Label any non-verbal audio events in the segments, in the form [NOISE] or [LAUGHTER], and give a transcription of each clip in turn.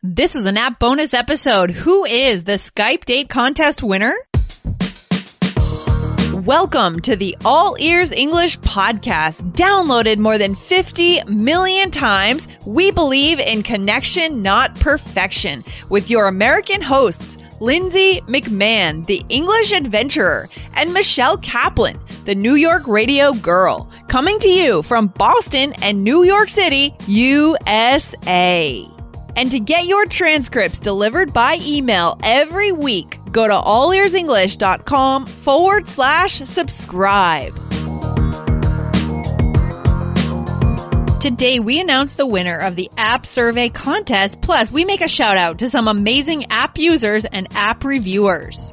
This is an app bonus episode. Who is the Skype date contest winner? Welcome to the All Ears English podcast. Downloaded more than 50 million times, we believe in connection, not perfection, with your American hosts, Lindsay McMahon, the English adventurer, and Michelle Kaplan, the New York radio girl, coming to you from Boston and New York City, USA. And to get your transcripts delivered by email every week, go to allearsenglish.com forward slash subscribe. Today, we announce the winner of the app survey contest. Plus, we make a shout out to some amazing app users and app reviewers.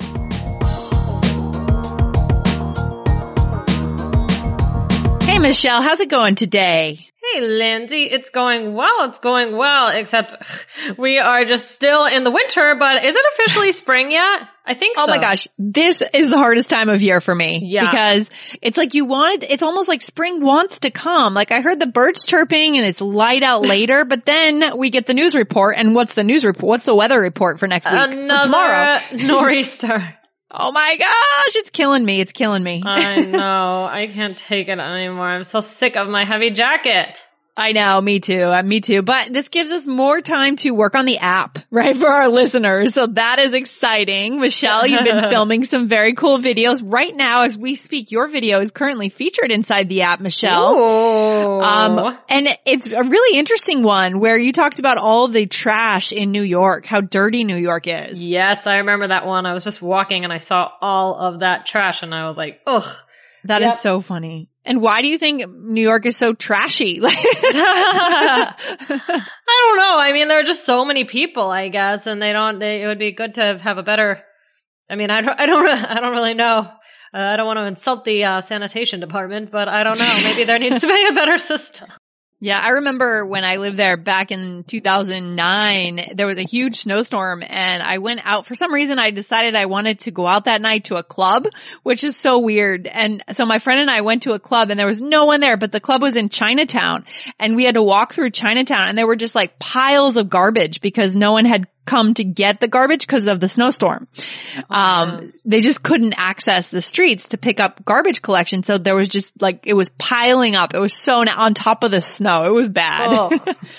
Hey, Michelle, how's it going today? Hey, Lindsay, it's going well. It's going well, except we are just still in the winter, but is it officially [LAUGHS] spring yet? I think Oh so. my gosh, this is the hardest time of year for me. Yeah. Because it's like you want it, it's almost like spring wants to come. Like I heard the birds chirping and it's light out [LAUGHS] later, but then we get the news report and what's the news report? What's the weather report for next week? For Another tomorrow. [LAUGHS] nor'easter. Oh my gosh, it's killing me. It's killing me. I [LAUGHS] know. I can't take it anymore. I'm so sick of my heavy jacket. I know, me too. Uh, me too. But this gives us more time to work on the app, [LAUGHS] right, for our listeners. So that is exciting. Michelle, you've been [LAUGHS] filming some very cool videos. Right now, as we speak, your video is currently featured inside the app, Michelle. Ooh. Um, and it's a really interesting one where you talked about all the trash in New York, how dirty New York is. yes, I remember that one. I was just walking and I saw all of that trash and I was like, ugh. That is Yep. so funny. And why do you think New York is so trashy? Like, [LAUGHS] [LAUGHS] I don't know. I mean, there are just so many people, I guess, and they don't. They, it would be good to have a better. I mean, I don't. [LAUGHS] I don't. I don't really know. Uh, I don't want to insult the uh, sanitation department, but I don't know. Maybe there needs to be a better system. Yeah, I remember when I lived there back in 2009, there was a huge snowstorm and I went out for some reason I decided I wanted to go out that night to a club, which is so weird. And so my friend and I went to a club and there was no one there, but the club was in Chinatown and we had to walk through Chinatown and there were just like piles of garbage because no one had come to get the garbage because of the snowstorm. Um, they just couldn't access the streets to pick up garbage collection. So there was just like, it was piling up. It was so on top of the snow. It was bad. Oh,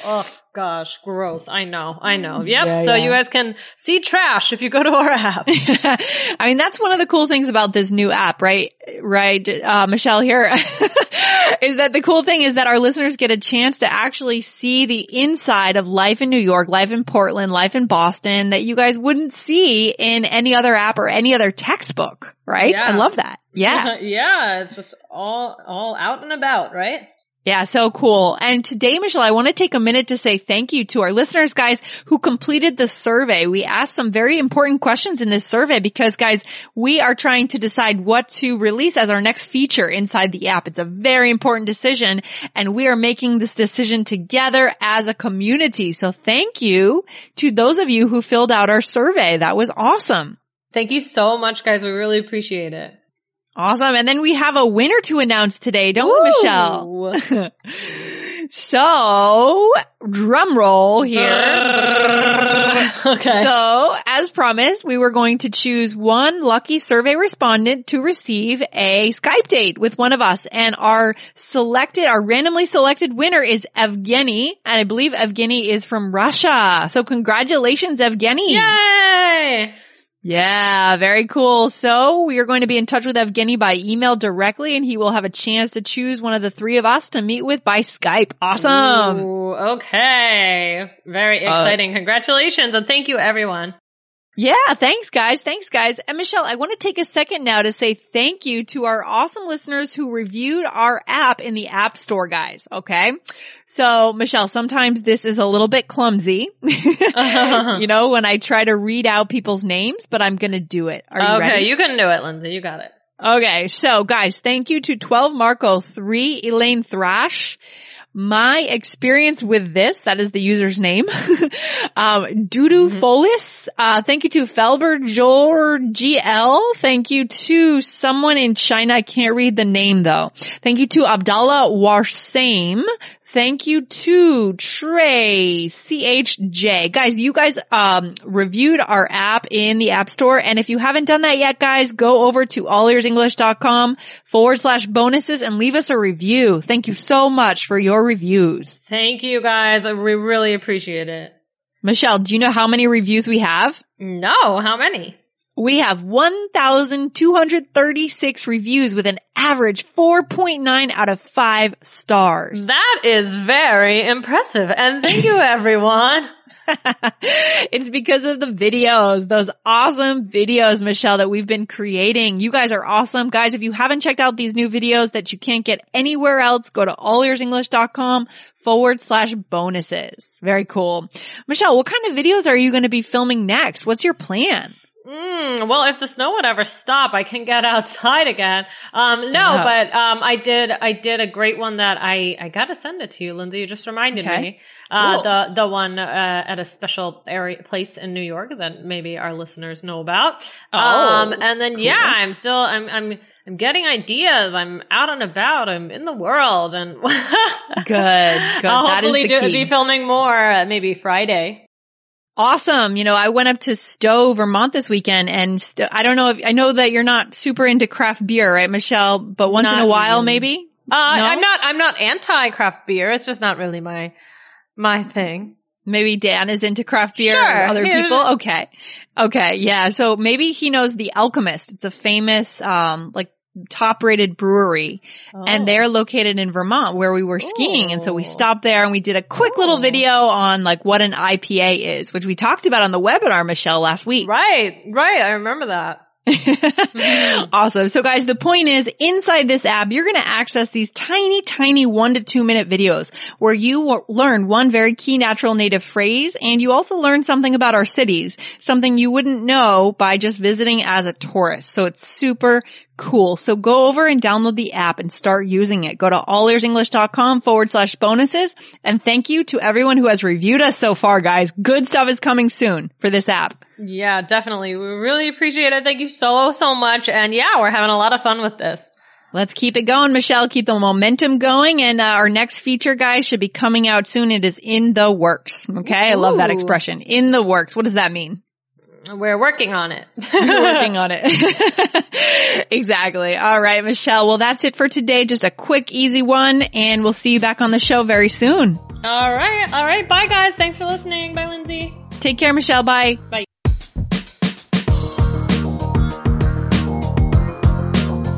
oh [LAUGHS] gosh, gross. I know. I know. Yep. Yeah, so yeah. you guys can see trash if you go to our app. [LAUGHS] I mean, that's one of the cool things about this new app, right? Right, uh, Michelle here, [LAUGHS] is that the cool thing is that our listeners get a chance to actually see the inside of life in New York, life in Portland, life in Boston that you guys wouldn't see in any other app or any other textbook, right? Yeah. I love that. Yeah. [LAUGHS] yeah. It's just all all out and about, right? Yeah, so cool. And today, Michelle, I want to take a minute to say thank you to our listeners, guys, who completed the survey. We asked some very important questions in this survey because, guys, we are trying to decide what to release as our next feature inside the app. It's a very important decision and we are making this decision together as a community. So thank you to those of you who filled out our survey. That was awesome. Thank you so much, guys. We really appreciate it. Awesome. And then we have a winner to announce today, don't we, Michelle? [LAUGHS] So, drum roll here. [LAUGHS] okay. So, as promised, we were going to choose one lucky survey respondent to receive a Skype date with one of us. And our selected, our randomly selected winner is Evgeny. And I believe Evgeny is from Russia. So congratulations, Evgeny. Yay! Yeah, very cool. So we are going to be in touch with Evgeny by email directly and he will have a chance to choose one of the three of us to meet with by Skype. Awesome. Ooh, okay. Very Uh, exciting. Congratulations and thank you everyone. Yeah, thanks guys. Thanks guys. And Michelle, I want to take a second now to say thank you to our awesome listeners who reviewed our app in the App Store, guys. Okay. So Michelle, sometimes this is a little bit clumsy, uh-huh. [LAUGHS] you know, when I try to read out people's names, but I'm going to do it. Are you okay, ready? you can do it, Lindsay. You got it. Okay, so guys, thank you to 12 Marco 3, Elaine Thrash. My experience with this, that is the user's name, [LAUGHS] um, Dudu Folis. Uh, thank you to Felber Georgiel. Thank you to someone in China. I can't read the name though. Thank you to Abdallah Warsaim. Thank you to Trey CHJ. Guys, you guys um reviewed our app in the App Store and if you haven't done that yet, guys, go over to allearsenglish.com forward slash bonuses and leave us a review. Thank you so much for your reviews. Thank you guys. We really appreciate it. Michelle, do you know how many reviews we have? No, how many? We have 1,236 reviews with an average 4.9 out of 5 stars. That is very impressive. And thank you [LAUGHS] everyone. [LAUGHS] it's because of the videos, those awesome videos, Michelle, that we've been creating. You guys are awesome. Guys, if you haven't checked out these new videos that you can't get anywhere else, go to allearsenglish.com forward slash bonuses. Very cool. Michelle, what kind of videos are you going to be filming next? What's your plan? Mm, well, if the snow would ever stop, I can get [LAUGHS] outside again. Um, no, yeah. but, um, I did, I did a great one that I, I got to send it to you, Lindsay. You just reminded okay. me. Uh, cool. the, the one, uh, at a special area, place in New York that maybe our listeners know about. Oh, um, and then, cool. yeah, I'm still, I'm, I'm, I'm getting ideas. I'm out and about. I'm in the world and [LAUGHS] good, good. I'll hopefully do, be filming more, uh, maybe Friday. Awesome. You know, I went up to Stowe, Vermont this weekend and st- I don't know if I know that you're not super into craft beer, right, Michelle? But once not in a while, really. maybe? Uh, no? I'm not, I'm not anti craft beer. It's just not really my, my thing. Maybe Dan is into craft beer sure. other people. Okay. Okay. Yeah. So maybe he knows the Alchemist. It's a famous, um, like top rated brewery oh. and they're located in Vermont where we were skiing. Ooh. And so we stopped there and we did a quick Ooh. little video on like what an IPA is, which we talked about on the webinar, Michelle, last week. Right. Right. I remember that. [LAUGHS] awesome. So guys, the point is inside this app, you're going to access these tiny, tiny one to two minute videos where you w- learn one very key natural native phrase and you also learn something about our cities, something you wouldn't know by just visiting as a tourist. So it's super Cool. So go over and download the app and start using it. Go to allearsenglish.com forward slash bonuses. And thank you to everyone who has reviewed us so far, guys. Good stuff is coming soon for this app. Yeah, definitely. We really appreciate it. Thank you so, so much. And yeah, we're having a lot of fun with this. Let's keep it going, Michelle. Keep the momentum going. And uh, our next feature, guys, should be coming out soon. It is in the works. Okay. Ooh. I love that expression. In the works. What does that mean? We're working on it. [LAUGHS] We're working on it. [LAUGHS] exactly. All right, Michelle. Well, that's it for today. Just a quick, easy one, and we'll see you back on the show very soon. All right. All right. Bye, guys. Thanks for listening. Bye, Lindsay. Take care, Michelle. Bye. Bye.